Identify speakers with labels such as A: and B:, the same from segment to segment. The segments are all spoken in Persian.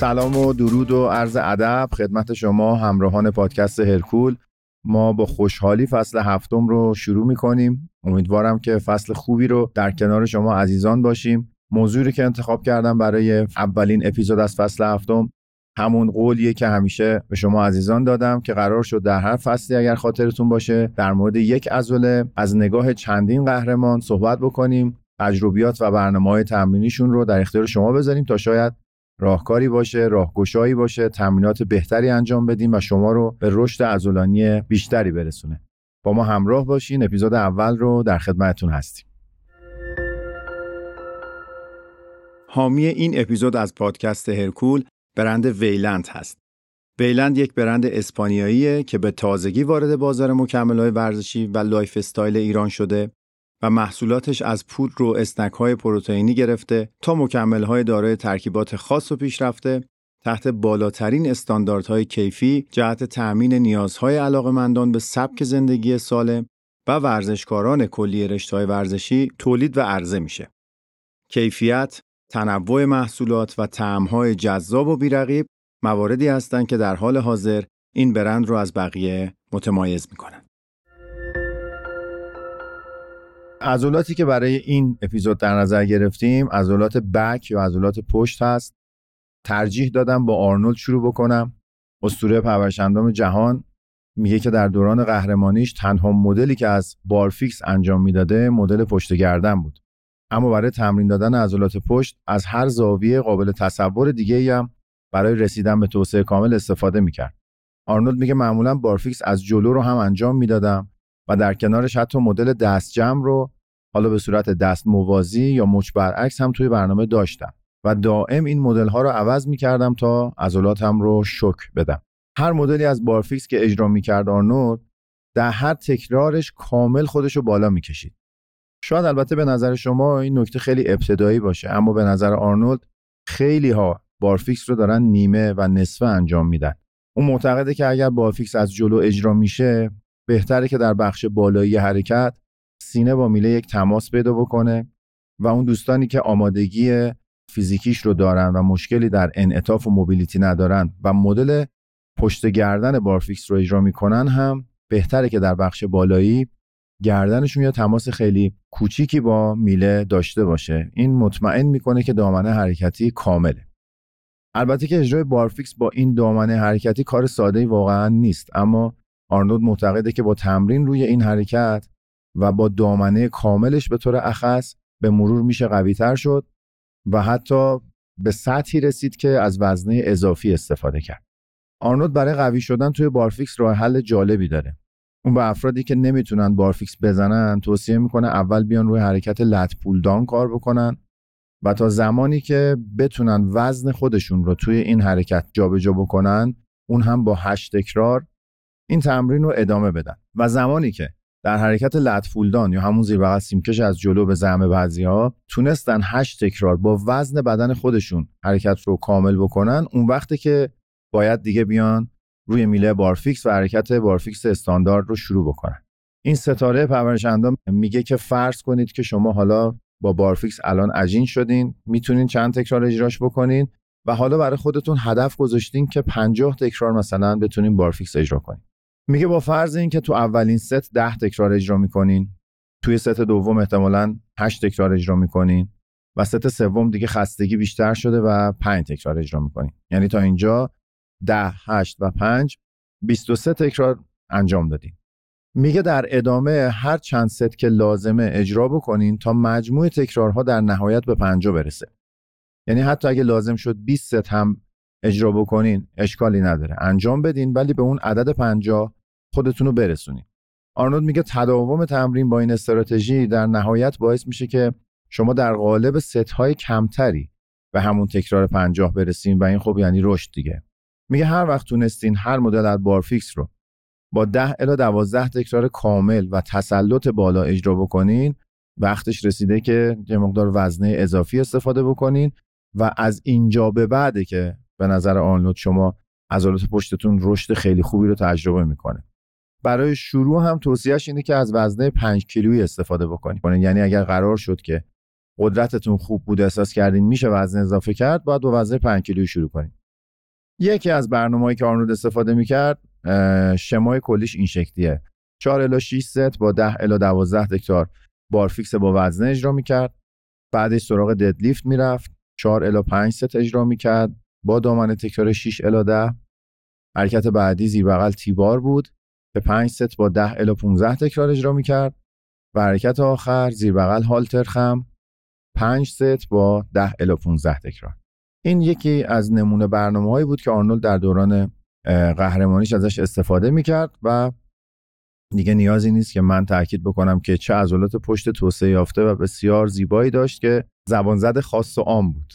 A: سلام و درود و عرض ادب خدمت شما همراهان پادکست هرکول. ما با خوشحالی فصل هفتم رو شروع می‌کنیم. امیدوارم که فصل خوبی رو در کنار شما عزیزان باشیم. موضوعی که انتخاب کردم برای اولین اپیزود از فصل هفتم همون قولیه که همیشه به شما عزیزان دادم که قرار شد در هر فصلی اگر خاطرتون باشه در مورد یک عضله از نگاه چندین قهرمان صحبت بکنیم تجربیات و برنامه های تمرینیشون رو در اختیار شما بذاریم تا شاید راهکاری باشه راهگشایی باشه تمرینات بهتری انجام بدیم و شما رو به رشد عضلانی بیشتری برسونه. با ما همراه باشین اپیزود اول رو در خدمتتون هستیم. حامی این اپیزود از پادکست هرکول برند ویلند هست. ویلند یک برند اسپانیاییه که به تازگی وارد بازار مکملهای ورزشی و lifestyle ایران شده. و محصولاتش از پودر و snack های پروتئینی گرفته تا مکمل های دارای ترکیبات خاص و پیشرفته تحت بالاترین استانداردهای کیفی جهت تأمین نیازهای علاقمندان به سبک زندگی سالم و ورزشکاران کلی رشته‌های ورزشی تولید و عرضه میشه. کیفیت، تنوع محصولات و طعم‌های جذاب و بیرقیب مواردی هستند که در حال حاضر این برند رو از بقیه متمایز می‌کنن. عضلاتی که برای این اپیزود در نظر گرفتیم عضلات بک یا عضلات پشت هست. ترجیح دادم با آرنولد شروع بکنم. اسطوره پرورشندام جهان میگه که در دوران قهرمانیش تنها مدلی که از بارفیکس انجام می‌داده مدل پشت گردن بود. اما برای تمرین دادن عضلات پشت از هر زاویه قابل تصور دیگه هم برای رسیدن به توسعه کامل استفاده می‌کرد. آرنولد میگه معمولا بارفیکس از جلو رو هم انجام می‌دادم. و در کنارش حتی مدل دست جمع رو حالا به صورت دست موازی یا مچ برعکس هم توی برنامه داشتم. و دائم این مدل ها رو عوض می کردم تا عضلاتم رو شوک بدم. هر مدلی از بارفیکس که اجرا می کرد آرنولد در هر تکرارش کامل خودش رو بالا می کشید شاید البته به نظر شما این نکته خیلی ابتدایی باشه اما به نظر آرنولد خیلی ها بارفیکس رو دارن نیمه و نصفه انجام میدن. اون معتقده که اگر بارفیکس از جلو اجرا میشه بهتره که در بخش بالایی حرکت سینه با میله یک تماس پیدا بکنه و اون دوستانی که آمادگی فیزیکیش رو دارن و مشکلی در انعطاف و موبیلیتی ندارن و مدل پشت گردن بارفیکس رو اجرا می‌کنن هم بهتره که در بخش بالایی گردنشون یا تماس خیلی کوچیکی با میله داشته باشه. این مطمئن می‌کنه که دامنه حرکتی کامله. البته که اجرای بارفیکس با این دامنه حرکتی کار ساده واقعا نیست اما آرنولد معتقده که با تمرین روی این حرکت و با دامنه کاملش به طور اخص به مرور میشه قوی تر شد و حتی به سطحی رسید که از وزنه اضافی استفاده کرد. آرنولد برای قوی شدن توی بارفیکس راه حل جالبی داره. اون به افرادی که نمی‌تونن بارفیکس بزنن توصیه می‌کنه اول بیان روی حرکت لط پول دان کار بکنن و تا زمانی که بتونن وزن خودشون رو توی این حرکت جابجا بکنن اون هم با هشت تکرار این تمرین رو ادامه بدن. و زمانی که در حرکت لطفولدان یا همون زیر بغل سیمکش از جلو به زعم بعضی ها تونستن هشت تکرار با وزن بدن خودشون حرکت رو کامل بکنن اون وقته که باید دیگه بیان روی میله بارفیکس و حرکت بارفیکس استاندارد رو شروع بکنن. این ستاره پرورش اندام میگه که فرض کنید که شما حالا با بارفیکس الان عجین شدین می‌تونین چند تکرار اجراش بکنین و حالا برای خودتون هدف گذاشتین که 50 تکرار مثلا بتونین بارفیکس اجرا کنین. میگه با فرض اینکه تو اولین ست ده تکرار اجرا می‌کنین توی ست دوم احتمالا 8 تکرار اجرا می‌کنین و ست سوم دیگه خستگی بیشتر شده و 5 تکرار اجرا می‌کنین. یعنی تا اینجا 10 8 و 5 23 تکرار انجام دادین. میگه در ادامه هر چند ست که لازمه اجرا بکنین تا مجموع تکرارها در نهایت به 50 برسه. یعنی حتی اگه لازم شد 20 ست هم اجرا بکنین اشکالی نداره. انجام بدین ولی به اون عدد 50 خودتون رو برسونید آرنولد میگه تداوم تمرین با این استراتژی در نهایت باعث میشه که شما در قالب ست های کمتری به همون تکرار پنجاه برسین و این خب یعنی رشد دیگه. میگه هر وقت تونستین هر مدل از بارفیکس رو با 10 الی 12 تکرار کامل و تسلط بالا اجرا بکنین وقتش رسیده که یه مقدار وزنه اضافی استفاده بکنین و از اینجا به بعده که به نظر آرنولد شما عضلات پشتتون رشد خیلی خوبی رو تجربه می‌کنه. برای شروع هم توصیهش اینه که از وزنه 5 کیلویی استفاده بکنید یعنی اگر قرار شد که قدرتتون خوب بود احساس کردین میشه وزن اضافه کرد باید با وزنه 5 کیلویی شروع کنید یکی از برنامه‌ای که آرنولد استفاده می‌کرد شمای کلیش این شکلیه. 4 الی 6 ست با 10 الی 12 تکرار بارفیکس با وزنه اجرا می‌کرد. بعدش سراغ deadlift می‌رفت. 4 الی 5 ست اجرا می‌کرد. با دامنه تکرار 6 الی 10 حرکت بعدی زیر بغل T-bar بود. که 5 ست با 10 الی 15 تکرار اجرا می‌کرد. و حرکت آخر زیر بغل هالتر خم 5 ست با 10 الی 15 تکرار. این یکی از نمونه برنامه هایی بود که آرنولد در دوران قهرمانیش ازش استفاده می‌کرد و دیگه نیازی نیست که من تاکید بکنم که چه عضلات پشت توسعه یافته و بسیار زیبایی داشت که زبان زد خاص و عام بود.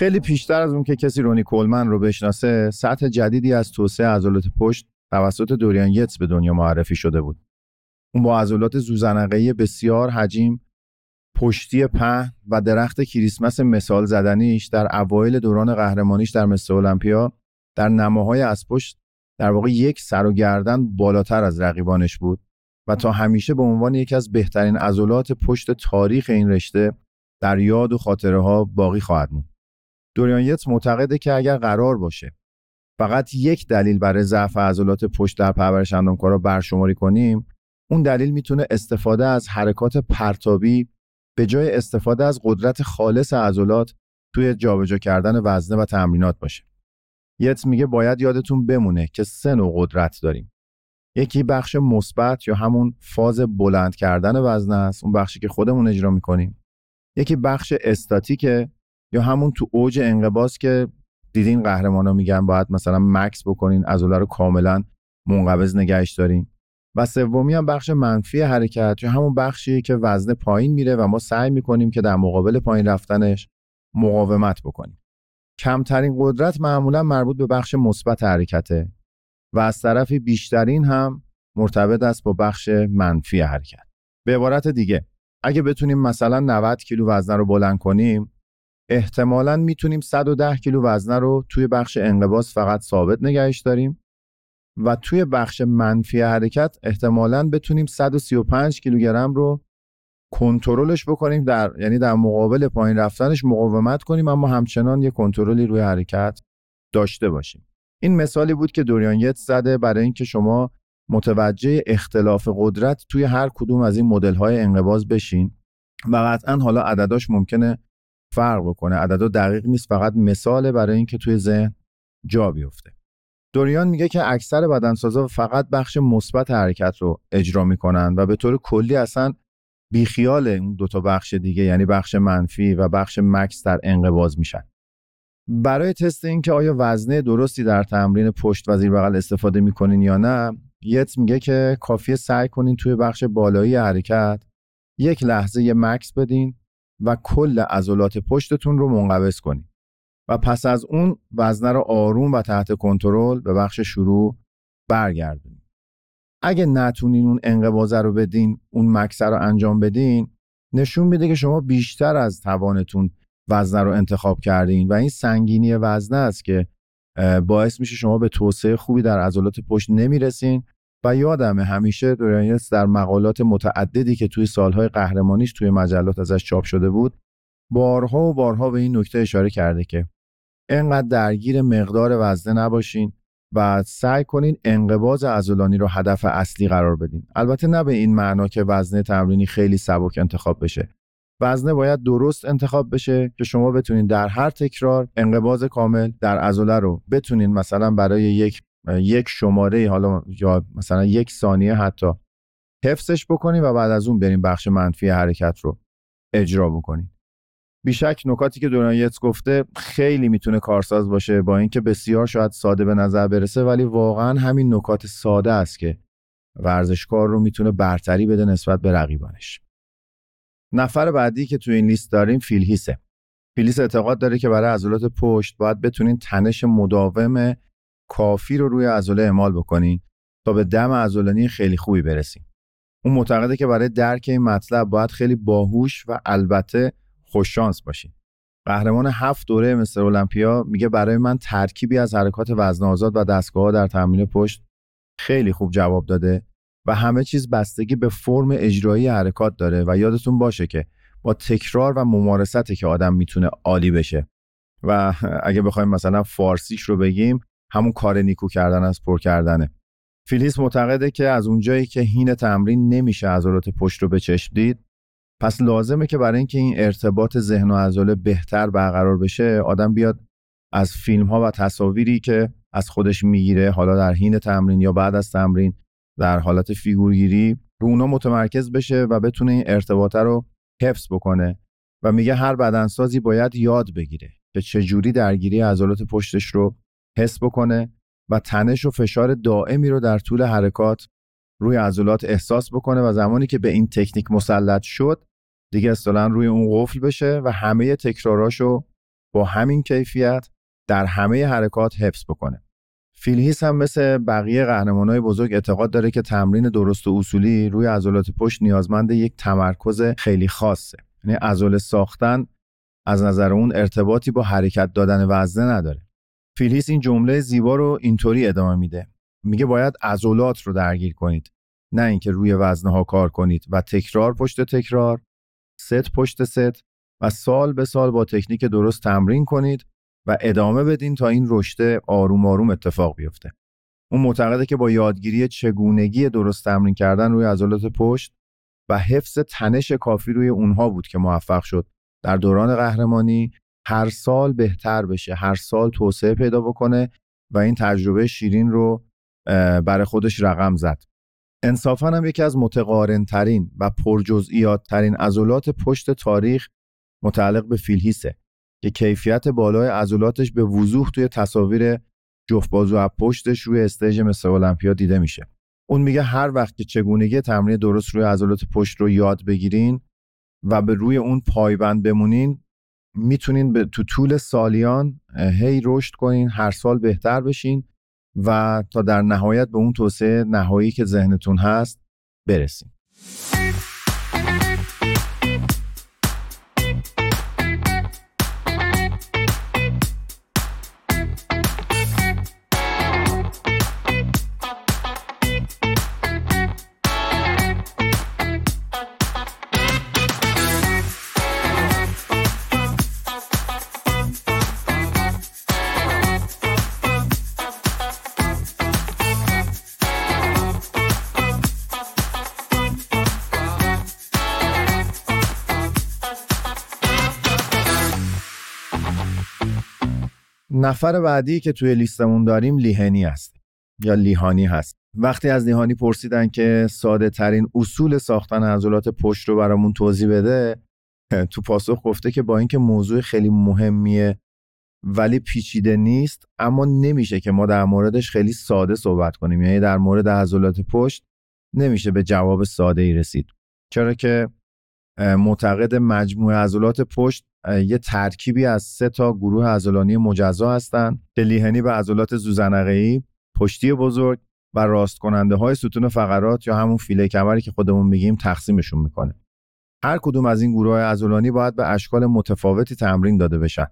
A: خیلی پیشتر از اون که کسی رونی کولمن رو بشناسه سطح جدیدی از توسعه عضلات پشت توسط دوریان یتس به دنیا معرفی شده بود اون با عضلات زوزنقه‌ای بسیار حجیم پشتی پهن و درخت کریسمس مثال زدنیش در اوایل دوران قهرمانیش در مستر المپیا در نماهای از پشت در واقع یک سر و گردن بالاتر از رقیبانش بود و تا همیشه به عنوان یکی از بهترین عضلات پشت تاریخ این رشته در یاد و خاطره ها باقی خواهد موند. دوریان یتس معتقده که اگر قرار باشه فقط یک دلیل برای ضعف عضلات پشت در پرورش اندامکارا برشماری کنیم اون دلیل می‌تونه استفاده از حرکات پرتابی به جای استفاده از قدرت خالص عضلات توی جابجا کردن وزنه و تمرینات باشه. یت میگه باید یادتون بمونه که سه نوع قدرت داریم. یکی بخش مثبت یا همون فاز بلند کردن وزنه است، اون بخشی که خودمون اجرا می‌کنیم. یکی بخش استاتیکه یا همون تو اوج انقباض که دیدین قهرمانا میگن باید مثلا مکس بکنین عضله رو کاملا منقبض نگهش دارین. و سومی هم بخش منفی حرکت یا همون بخشی که وزن پایین میره و ما سعی می‌کنیم که در مقابل پایین رفتنش مقاومت بکنیم. کمترین قدرت معمولا مربوط به بخش مثبت حرکته و از طرفی بیشترین هم مرتبط است با بخش منفی حرکت. به عبارت دیگه اگه بتونیم مثلا 90 کیلو وزنه رو بلند کنیم احتمالا می‌تونیم 110 کیلو وزنه رو توی بخش انقباض فقط ثابت نگهش داریم و توی بخش منفی حرکت احتمالا بتونیم 135 کیلوگرم رو کنترلش بکنیم در یعنی در مقابل پایین رفتنش مقاومت کنیم اما همچنان یه کنترلی روی حرکت داشته باشیم. این مثالی بود که دوریان زده برای اینکه شما متوجه اختلاف قدرت توی هر کدوم از این مدل های انقباض بشین و قطعا حالا عدداش ممکنه فرق بکنه. عددا دقیق نیست فقط مثاله برای اینکه توی ذهن جا بیفته. دوریان میگه که اکثر بدنسازا فقط بخش مثبت حرکت رو اجرا می‌کنن و به طور کلی اصلا بیخیال اون دوتا بخش دیگه یعنی بخش منفی و بخش مکس در انقباز میشن. برای تست اینکه آیا وزنه درستی در تمرین پشت و زیر بغل استفاده می‌کنین یا نه یت میگه که کافیه سعی کنین توی بخش بالایی حرکت یک لحظه یه مکس بدین و کل عضلات پشتتون رو منقبض کنین و پس از اون وزنه رو آروم و تحت کنترل به بخش شروع برگردونید. اگه نتونین اون انقباضه رو بدین اون مکسه رو انجام بدین نشون میده که شما بیشتر از توانتون وزنه رو انتخاب کردین و این سنگینی وزنه است که باعث میشه شما به توسعه خوبی در عضلات پشت نمی‌رسین و یادم همیشه دورانیس در مقالات متعددی که توی سالهای قهرمانیش توی مجلات ازش چاپ شده بود بارها و بارها به این نکته اشاره کرده که انقدر درگیر مقدار وزنه نباشین و سعی کنین انقباز عضلانی رو هدف اصلی قرار بدین. البته نه به این معنا که وزنه تمرینی خیلی سبک انتخاب بشه. وزنه باید درست انتخاب بشه که شما بتونین در هر تکرار انقباز کامل در عضله رو بتونین مثلا برای یک یک شماره حالا یا مثلا یک ثانیه حتی حفظش بکنین و بعد از اون بریم بخش منفی حرکت رو اجرا بکنین بیشک نکاتی که دونایتس گفته خیلی می‌تونه کارساز باشه با اینکه بسیار شاید ساده به نظر برسه ولی واقعا همین نکات ساده است که ورزشکار رو می‌تونه برتری بده نسبت به رقیبانش. نفر بعدی که تو این لیست داریم فیلهیسه. فیلیس اعتقاد داره که برای عضلات پشت باید بتونین تنش مداوم کافی رو روی عضله اعمال بکنین تا به دم عضلانی خیلی خوبی برسیم. اون معتقده که برای درک این مطلب باید خیلی باهوش و البته خوششانس باشین قهرمان هفت دوره مستر المپیا میگه برای من ترکیبی از حرکات وزن آزاد و دستگاه در تمرین پشت خیلی خوب جواب داده و همه چیز بستگی به فرم اجرایی حرکات داره و یادتون باشه که با تکرار و ممارسته که آدم می‌تونه عالی بشه. و اگه بخوایم مثلا فارسیش رو بگیم همون کار نیکو کردن از پر کردنه. فیلیس معتقده که از اونجایی که هین تمرین نمیشه عضلات پشت رو به چشم دید پس لازمه که برای اینکه این ارتباط ذهن و عضله بهتر برقرار بشه آدم بیاد از فیلم ها و تصاویری که از خودش می‌گیره حالا در حین تمرین یا بعد از تمرین در حالت فیگورگیری رو اونا متمرکز بشه و بتونه این ارتباطه رو حفظ بکنه و میگه هر بدنسازی باید یاد بگیره که چجوری درگیری عضلات پشتش رو حس بکنه و تنش و فشار دائمی رو در طول حرکات روی عضلات احساس بکنه و زمانی که به این تکنیک مسلط شد دیگه اصطلاحا روی اون قفل بشه و همه تکراراشو با همین کیفیت در همه حرکات حفظ بکنه. فیلهیس هم مثل بقیه قهرمانای بزرگ اعتقاد داره که تمرین درست و اصولی روی عضلات پشت نیازمند یک تمرکز خیلی خاصه. یعنی عضله ساختن از نظر اون ارتباطی با حرکت دادن وزنه نداره. فیلیس این جمله زیبا رو اینطوری ادامه میده. میگه باید عضلات رو درگیر کنید. نه اینکه روی وزنه ها کار کنید و تکرار پشت تکرار ست پشت ست و سال به سال با تکنیک درست تمرین کنید و ادامه بدین تا این رشد آروم آروم اتفاق بیفته. اون معتقده که با یادگیری چگونگی درست تمرین کردن روی عضلات پشت و حفظ تنش کافی روی اونها بود که موفق شد. در دوران قهرمانی هر سال بهتر بشه هر سال توسعه پیدا بکنه و این تجربه شیرین رو برای خودش رقم زد. انصافا هم یکی از متقارنترین و پرجزئیات ترین عضلات پشت تاریخ متعلق به فیلهیسه که کیفیت بالای عضلاتش به وضوح توی تصاویر جفت بازو از پشتش روی استیج مثل المپیا دیده میشه. اون میگه هر وقت که چگونگی تمرین درست روی عضلات پشت رو یاد بگیرین و به روی اون پایبند بمونین می‌تونین به تو طول سالیان هی رشد کنین هر سال بهتر بشین و تا در نهایت به اون توسعه نهایی که ذهنتون هست برسین. نفر بعدی که توی لیستمون داریم لیهنی است یا لیهانی هست. وقتی از لیهانی پرسیدن که ساده ترین اصول ساختن عضلات پشت رو برامون توضیح بده تو پاسخ گفته که با اینکه موضوع خیلی مهمیه ولی پیچیده نیست اما نمیشه که ما در موردش خیلی ساده صحبت کنیم. یعنی در مورد عضلات پشت نمیشه به جواب ساده ای رسید. چرا که معتقد مجموعه عضلات پشت یه ترکیبی از سه تا گروه عضلانی مجزا هستند که به عضلات زوزنقه‌ای، پشتی بزرگ و راست کننده های ستون فقرات یا همون فیله کمری که خودمون میگیم تقسیمشون می‌کنه. هر کدوم از این گروه عضلانی باید به اشکال متفاوتی تمرین داده بشن.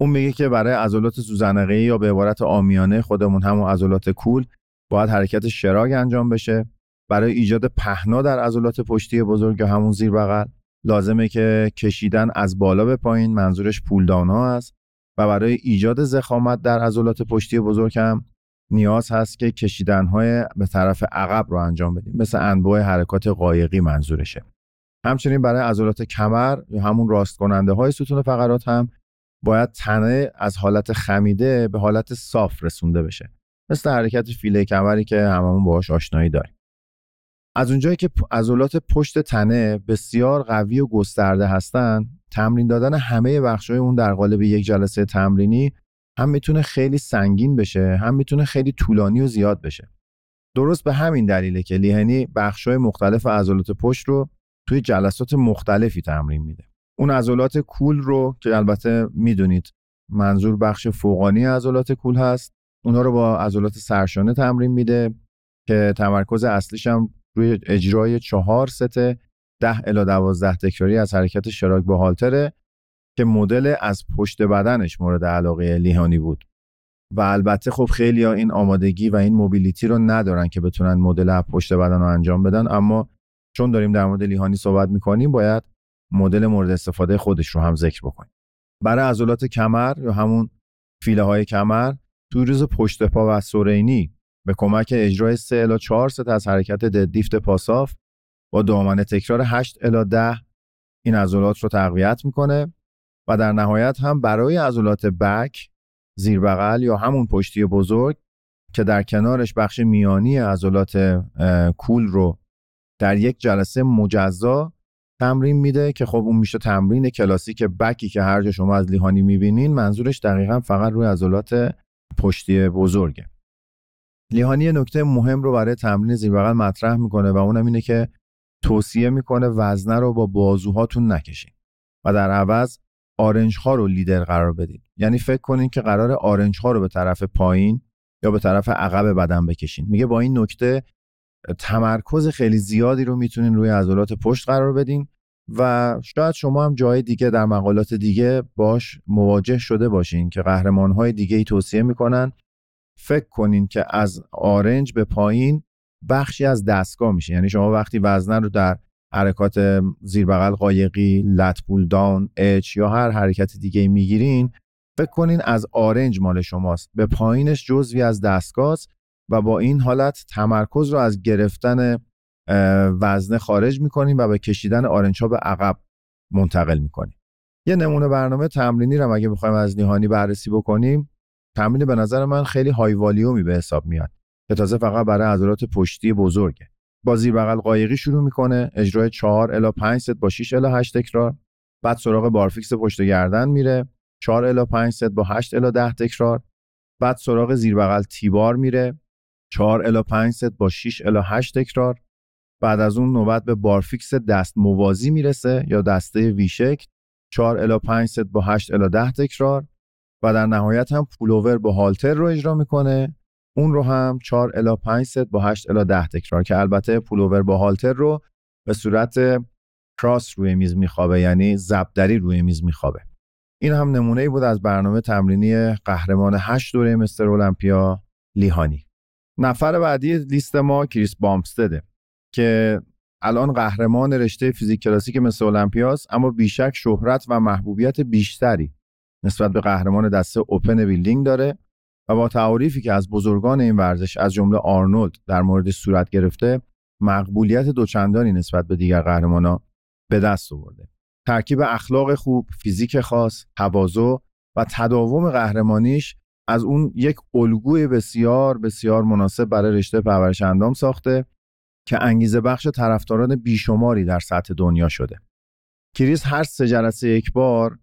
A: اون میگه که برای عضلات زوزنقه‌ای یا به عبارت آمیانه خودمون همون عضلات کول باید حرکت شراگ انجام بشه برای ایجاد پهنا در عضلات پشتی بزرگ یا همون زیر بغل لازمه که کشیدن از بالا به پایین منظورش پولدان ها است و برای ایجاد زخامت در عضلات پشتی بزرگ هم نیاز هست که کشیدن های به طرف عقب رو انجام بدیم. مثل انواع حرکات قایقی منظورشه. همچنین برای عضلات کمر یا همون راست کننده های ستون فقرات هم باید تنه از حالت خمیده به حالت صاف رسونده بشه. مثل حرکت فیله کمری که هممون باهاش آشنایی داریم. از اونجایی که عضلات پشت تنه بسیار قوی و گسترده هستند تمرین دادن همه بخشای اون در قالب یک جلسه تمرینی هم می‌تونه خیلی سنگین بشه هم می‌تونه خیلی طولانی و زیاد بشه. درست به همین دلیله که لیهنی بخشای مختلف عضلات پشت رو توی جلسات مختلفی تمرین میده. اون عضلات کول رو که البته می‌دونید منظور بخش فوقانی عضلات کول هست اونا رو با عضلات سرشانه تمرین میده که تمرکز اصلیش هم روی اجرای چهار ست ده الا دوازده تکراری از حرکت شراک با هالتره که مدل از پشت بدنش مورد علاقه لیهانی بود. و البته خب خیلی ها این آمادگی و این موبیلیتی رو ندارن که بتونن مدل پشت بدن رو انجام بدن اما چون داریم در مورد لیهانی صحبت می‌کنیم باید مدل مورد استفاده خودش رو هم ذکر بکنیم. برای عضلات کمر یا همون فیله های کمر توی روز پشت پا و سورینی به کمک اجرای 3 الی 4 ست از حرکت ددلیفت پاساف با دامنه تکرار 8 الی 10 این عضلات رو تقویت می‌کنه و در نهایت هم برای عضلات بک زیر بغل یا همون پشتی بزرگ که در کنارش بخش میانی عضلات کول رو در یک جلسه مجزا تمرین میده که خب اون میشه تمرین کلاسیک بکی که هر جا شما از لیهانی می‌بینین منظورش دقیقا فقط روی عضلات پشتی بزرگه. لیهانی نکته مهم رو برای تمرین زیر بغل مطرح می‌کنه و اونم اینه که توصیه می‌کنه وزنه رو با بازوهاتون نکشین و در عوض آرنج ها رو لیدر قرار بدین. یعنی فکر کنین که قرار آرنج ها رو به طرف پایین یا به طرف عقب بدن بکشین. میگه با این نکته تمرکز خیلی زیادی رو می‌تونین روی عضلات پشت قرار بدین و شاید شما هم جای دیگه در مقالات دیگه باش مواجه شده باشین که قهرمان های دیگه ای توصیه می‌کنن فکر کنین که از آرنج به پایین بخشی از دستگاه میشه. یعنی شما وقتی وزنه رو در حرکات زیر بغل قایقی لت پول داون اچ یا هر حرکت دیگه می‌گیرین فکر کنین از آرنج مال شماست. به پایینش جزوی از دستگاه و با این حالت تمرکز رو از گرفتن وزنه خارج می‌کنیم و به کشیدن آرنج ها به عقب منتقل می‌کنیم یه نمونه برنامه تمرینی رو اگه بخوایم از نیهانی بررسی بکنیم. تمرین به نظر من خیلی high volume ی به حساب میاد که تازه فقط برای عضلات پشتی بزرگه. با زیر بغل قایقی شروع می‌کنه اجرای 4 الی 5 ست با 6 الی 8 تکرار بعد سراغ بارفیکس پشت گردن میره 4 الی 5 ست با 8 الی 10 تکرار بعد سراغ زیر بغل T-bar میره 4 الی 5 ست با 6 الی 8 تکرار بعد از اون نوبت به بارفیکس دست موازی می‌رسه یا دسته V شکل 4 الی 5 ست با 8 الی 10 تکرار و در نهایت هم pullover با هالتر رو اجرا می‌کنه. اون رو هم 4 الی 5 ست با 8 الی 10 تکرار که البته pullover با هالتر رو به صورت cross روی میز میخوابه یعنی ضربدری روی میز میخوابه. این هم نمونه ای بود از برنامه تمرینی قهرمان 8 دوره مستر المپیا لی هینی. نفر بعدی لیست ما کریس بامستده که الان قهرمان رشته فیزیک کلاسیک مستر المپیاس اما بیشک شهرت و محبوبیت بیشتری نسبت به قهرمان دسته open bodybuilding داره و با تعاریفی که از بزرگان این ورزش از جمله آرنولد در موردش صورت گرفته مقبولیت دوچندانی نسبت به دیگر قهرمانان به دست آورده ترکیب اخلاق خوب فیزیک خاص تواضع و تداوم قهرمانیش از اون یک الگوی بسیار بسیار مناسب برای رشته پرورش اندام ساخته که انگیزه بخش طرفداران بیشماری در سطح دنیا شده. کریس هر سه جلسه یک بار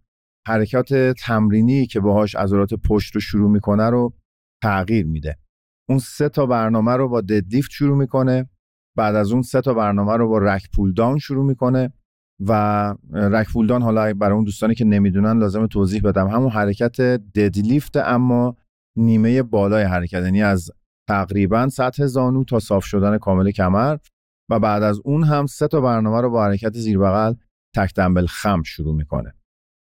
A: حرکات تمرینی که باهاش عضلات پشت رو شروع می‌کنه رو تغییر میده. اون سه تا برنامه رو با ددلیفت شروع می‌کنه بعد از اون سه تا برنامه رو با رک پول داون شروع می‌کنه و رک پول داون حالا برای اون دوستانی که نمی‌دونن لازم توضیح بدم همون حرکت ددلیفت اما نیمه بالای حرکت یعنی از تقریبا سطح زانو تا صاف شدن کامل کمر و بعد از اون هم سه تا برنامه رو با حرکت زیر بغل تک دمبل خم شروع می‌کنه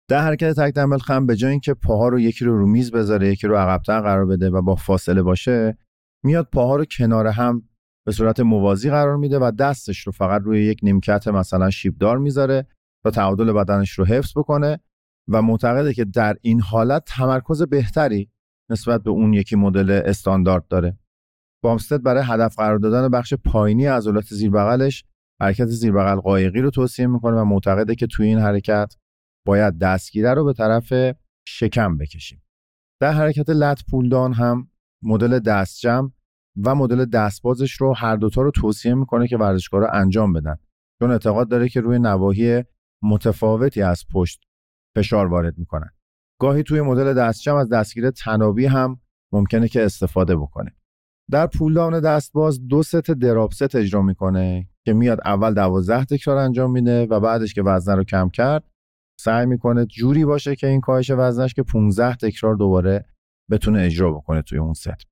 A: در حرکت تک دمبل خم به جای اینکه پاها رو یکی رو رو میز بذاره یکی رو عقبتر قرار بده و با فاصله باشه میاد پاها رو کنار هم به صورت موازی قرار میده و دستش رو فقط روی یک نیمکت مثلا شیبدار می‌ذاره تا تعادل بدنش رو حفظ بکنه و معتقده که در این حالت تمرکز بهتری نسبت به اون یکی مدل استاندارد داره. بامستد برای هدف قرار دادن بخش پایینی عضلات زیر بغلش حرکت زیر بغل قایقی رو توصیه می‌کنه و معتقده که توی این حرکت باید دستگیره رو به طرف شکم بکشیم. در حرکت لط پولدان هم مدل دستجم و مدل دستبازش رو هر دوتا رو توصیه می‌کنه که ورزشکارا انجام بدن. چون اعتقاد داره که روی نواحی متفاوتی از پشت فشار وارد می‌کنن. گاهی توی مدل دست‌جمع از دستگیره طنابی هم ممکنه که استفاده بکنه. در pulldown دست‌باز دو ست drop set اجرا می‌کنه که میاد اول دوازده تکرار انجام میده و بعدش که وزنه رو کم کرد سعی می‌کنه جوری باشه که این کاهش وزنش که 15 تکرار دوباره بتونه اجرا بکنه توی اون ست.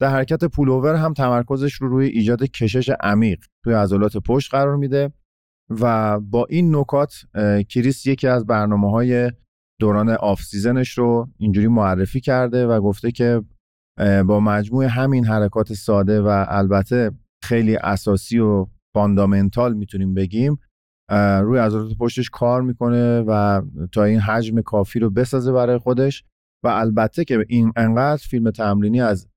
A: در حرکت pullover هم تمرکزش رو روی ایجاد کشش عمیق توی عضلات پشت قرار میده و با این نکات کریس یکی از برنامه های دوران off season ش رو اینجوری معرفی کرده و گفته که با مجموع همین حرکات ساده و البته خیلی اساسی و fundamental می‌تونیم بگیم روی عضلات پشتش کار می‌کنه و تا این حجم کافی رو بسازه برای خودش. و البته که این انقدر فیلم تمرینی از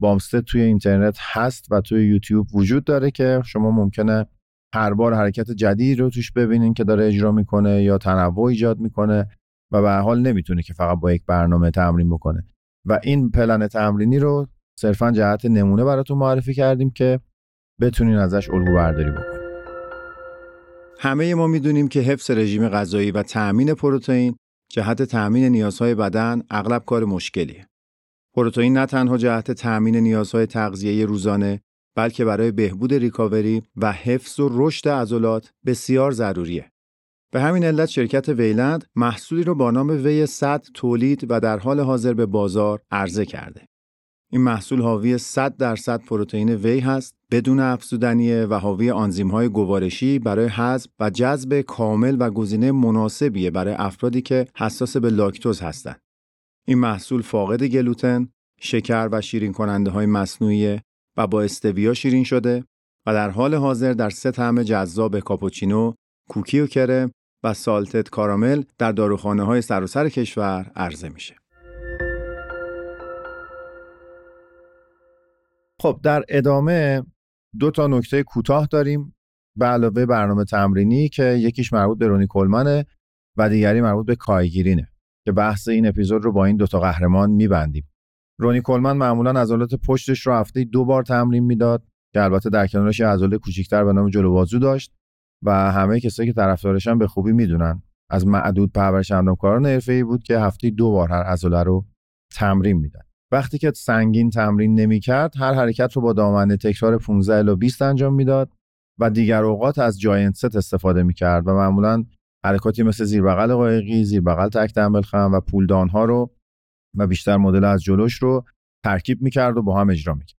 A: بامستد توی اینترنت هست و توی یوتیوب وجود داره که شما ممکنه هر بار حرکت جدید رو توش ببینین که داره اجرا می‌کنه یا تنوع ایجاد می‌کنه و به حال نمی‌تونه که فقط با یک برنامه تمرین بکنه. و این پلن تمرینی رو صرفا جهت نمونه براتون معرفی کردیم که بتونین ازش الگو برداری بکنین. همه ما می‌دونیم که حفظ رژیم غذایی و تأمین پروتئین جهت تأمین نیازهای بدن اغلب کار مشکلیه. پروتئین نه تنها جهت تأمین نیازهای تغذیه روزانه بلکه برای بهبود ریکاوری و حفظ و رشد عضلات بسیار ضروریه. به همین علت شرکت ویلند محصولی رو با نام وی 100 تولید و در حال حاضر به بازار عرضه کرده. این محصول حاوی 100 درصد پروتئین وی هست بدون افزودنیه و حاوی های گوارشی برای حذف و جذب کامل و گزینه مناسبیه برای افرادی که حساس به لاکتوز هستند. این محصول فاقد گلوتن، شکر و شیرین کننده های مصنوعی و با استویا شیرین شده و در حال حاضر در سه طعم جذاب کاپوچینو، کوکی و کرم و سالتت کارامل در داروخانه های سراسر کشور عرضه میشه. خب در ادامه دو تا نکته کوتاه داریم به علاوه برنامه تمرینی که یکیش مربوط به رونی کلمنه و دیگری مربوط به کایگیرینه که بحث این اپیزود رو با این دوتا قهرمان میبندیم. رونی کلمن معمولا عضلات پشتش رو هفته دو بار تمرین می‌داد که البته در کنارش یه عضله کوچیکتر به نام جلو بازو داشت و همه کسایی که طرفدارشن به خوبی می‌دونن. از معدود پرورش اندامکاران حرفه‌ای بود که هفته دو بار هر عضله رو تمرین می‌داد وقتی که سنگین تمرین نمی‌کرد هر حرکت رو با دامنه تکرار 15 الی 20 انجام می‌داد و دیگر اوقات از جاینت ست استفاده می‌کرد و معمولا حرکاتی مثل زیر بغل قایقی، زیر بغل تک دمبل خم و پولدان ها رو و بیشتر مدل از جلوش رو ترکیب می‌کرد و با هم اجرا می‌کرد.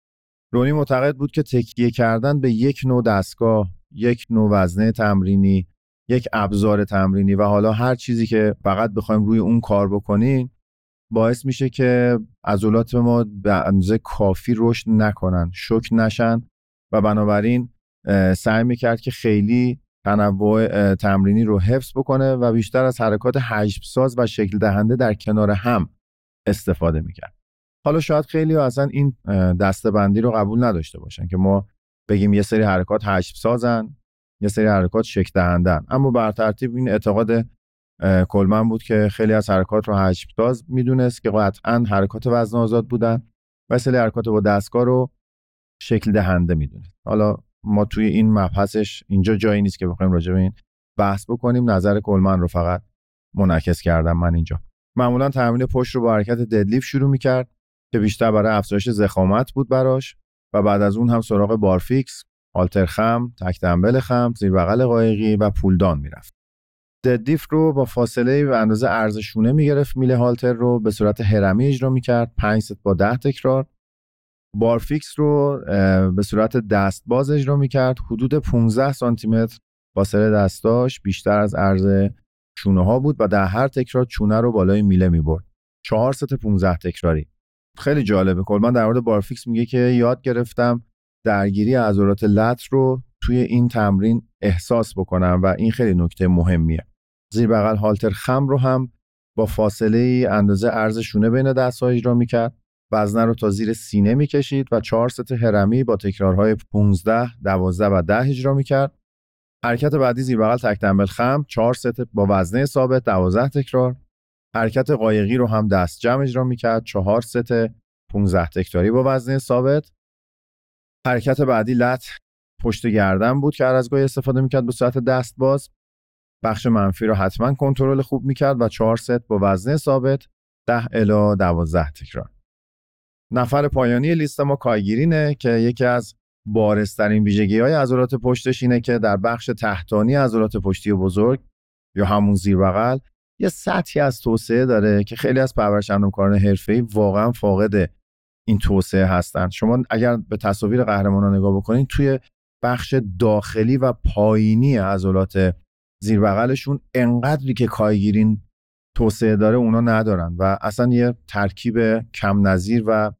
A: رونی معتقد بود که تکیه کردن به یک نوع دستگاه، یک نوع وزنه تمرینی، یک ابزار تمرینی و حالا هر چیزی که فقط بخوایم روی اون کار بکنین باعث میشه که عضلات ما به اندازه کافی رشد نکنن شک نشن و بنابراین سعی می‌کرد که خیلی تنوع تمرینی رو حفظ بکنه و بیشتر از حرکات حجم ساز و شکل دهنده در کنار هم استفاده می‌کرد. حالا شاید خیلی اصلا این دستبندی رو قبول نداشته باشن که ما بگیم یه سری حرکات حجم سازن یه سری حرکات شکل دهندن اما بر ترتیب این اعتقاد کلمن بود که خیلی از حرکات رو حجمساز می‌دونست که قطعا حرکات وزن آزاد بودن و سری حرکات با دستگاه رو شکل دهنده می‌دونه حالا ما توی این مبحثش اینجا جایی نیست که بخوایم راجع به این بحث بکنیم نظر کلمن رو فقط منعکس کردم من اینجا معمولا تمرین پشت رو با حرکت ددلیف شروع می‌کرد که بیشتر برای افزایش زخامت بود براش و بعد از اون هم سراغ بارفیکس، آلتر خم، تک خم، زیر بغل قایقی و پولدان می‌رفت. ددیف رو با فاصله و اندازه ارز شونه می‌گرفت. میله هالتر رو به صورت هرمی اجرا می‌کرد. 5 ست با 10 تکرار. بارفیکس رو به صورت دست باز اجرا می‌کرد. حدود 15 سانتی متر فاصله دستاش بیشتر از عرض چونه ها بود و در هر تکرار چونه رو بالای میله می‌برد. 4 ست 15 تکراری. خیلی جالبه. کلمان در مورد بارفیکس میگه که یاد گرفتم درگیری عضلات لط رو توی این تمرین احساس بکنم و این خیلی نکته مهمیه. زیر بغل هالتر خم رو هم با فاصله اندازه ارز شونه بین دست‌ها اجرا می‌کرد. وزنه رو تا زیر سینه می‌کشید و چهار ست هرمی با تکرارهای 15 12 و 10 اجرا می‌کرد. حرکت بعدی زیر بغل تک دمبل خم 4 ست با وزنه ثابت 12 تکرار. حرکت قایقی رو هم دست جمع اجرا می‌کرد 4 ست 15 تکراری با وزنه ثابت. حرکت بعدی لت پشت گردن بود که از گاهی استفاده می‌کرد به صورت دست باز بخش منفی رو حتما کنترل خوب می‌کرد و چهار ست با وزنه ثابت 10 الا 12 تکرار. نفر پایانی لیست ما کایگیرینه که یکی از بارسترین ویژگی های عضلات پشتش اینه که در بخش تحتانی عضلات پشتی بزرگ یا همون زیر بغل یه سطحی از توسعه داره که خیلی از پرورش اندامکاران حرفه‌ای واقعا فاقد این توسعه هستند شما اگر به تصاویر قهرمانان نگاه بکنید توی بخش داخلی و پایینی عضلات زیر بغلشون انقدری که کایگیرین توسعه داره اونا ندارن و اصلا یه ترکیب کم نظیر و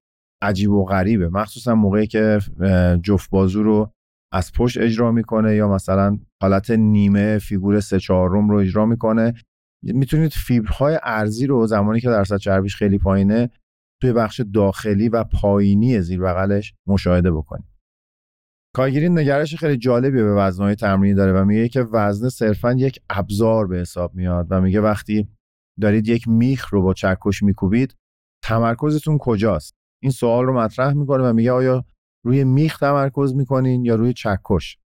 A: عجیب و غریبه. مخصوصا موقعی که جفت بازو رو از پشت اجرا می‌کنه یا مثلا حالت نیمه فیگور سه چهارم رو اجرا می‌کنه. می‌تونید فیبرهای ارزی رو زمانی که درصد چربیش خیلی پایینه توی بخش داخلی و پایینی زیر بغلش مشاهده بکنید. کارگیرین نگرش خیلی جالبی به وزنهای تمرینی داره و میگه که وزنه صرفا یک ابزار به حساب میاد و میگه وقتی دارید یک میخ رو با چکش میکوبید تمرکزتون کجاست؟ این سوال رو مطرح می‌کنه و میگه آیا روی میخ تمرکز می‌کنین یا روی چکش؟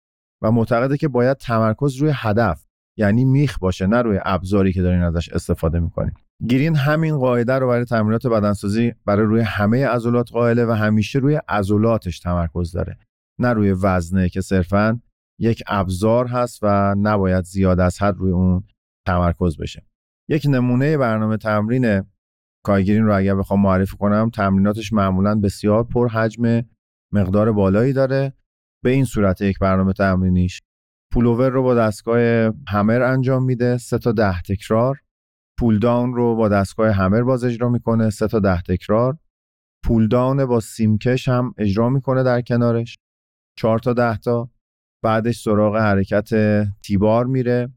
A: و معتقده که باید تمرکز روی هدف یعنی میخ باشه نه روی ابزاری که دارین ازش استفاده می‌کنین. گیرین همین قاعده رو برای تمرینات بدنسازی برای روی همه عضلات قائله و همیشه روی عضلاتش تمرکز داره. نه روی وزنه که صرفا یک ابزار هست و نباید زیاد از حد روی اون تمرکز بشه. یک نمونه برنامه تمرین کارگیرین رو اگر بخوام معرفی کنم تمریناتش معمولا بسیار پر حجم مقدار بالایی داره. به این صورت یک برنامه تمرینیش پولوور رو با دستگاه همر انجام میده سه تا ده تکرار. پول داون رو با دستگاه همر باز اجرا می‌کنه سه تا ده تکرار. pulldown با سیمکش هم اجرا می‌کنه در کنارش. چهار تا ده تا. بعدش سراغ حرکت T-bar میره.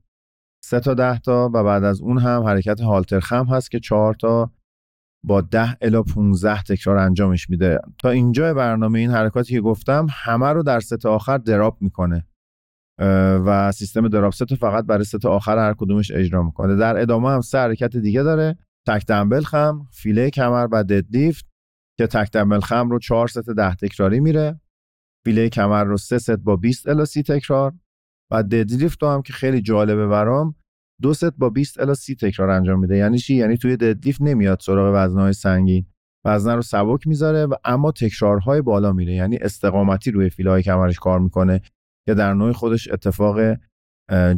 A: سه تا ده تا و بعد از اون هم حرکت هالتر خم هست که چهار تا با 10 الا 15 تکرار انجامش میده. تا اینجا برنامه این حرکاتی که گفتم همه رو در ست آخر drop می‌کنه. و سیستم drop set فقط برای ست آخر هر کدومش اجرا می‌کنه. در ادامه هم سه حرکت دیگه داره. تک دمبل خم فیله کمر و deadlift که تک دمبل خم رو 4 ست 10 تکراری میره. فیله کمر رو 3 ست با 20 الا 30 تکرار و deadlift هم که خیلی جالبه برام دو ست با 20 الی 30 تکرار انجام میده. یعنی چی؟ یعنی توی deadlift نمیاد سراغ وزنهای سنگین. وزنه رو سبک می‌ذاره و اما تکرارهای بالا میره. یعنی استقامتی روی فیلای کمرش کار می‌کنه که در نوع خودش اتفاق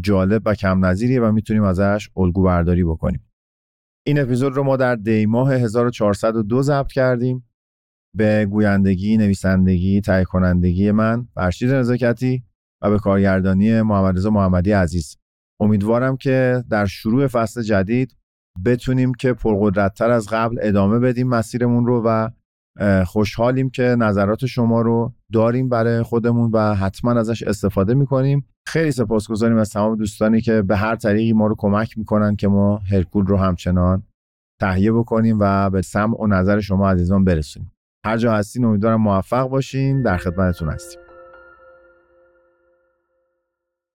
A: جالب و کم نظیریه و می‌تونیم ازش الگو برداری بکنیم. این اپیزود رو ما در دی ماه 1402 ضبط کردیم. به گویندگی، نویسندگی، تهیه کنندگی من فرشید نزاکتی و به کارگردانی محمد رضا محمدی عزیز. امیدوارم که در شروع فصل جدید بتونیم که پرقدرتتر از قبل ادامه بدیم مسیرمون رو و خوشحالیم که نظرات شما رو داریم برای خودمون و حتما ازش استفاده می‌کنیم. خیلی سپاسگزاریم از تمام دوستانی که به هر طریقی ما رو کمک می‌کنن که ما هرکول رو همچنان تهیه بکنیم و به سمع و نظر شما عزیزان برسونیم. هر جا هستین امیدوارم موفق باشین. در خدمتتون هستیم.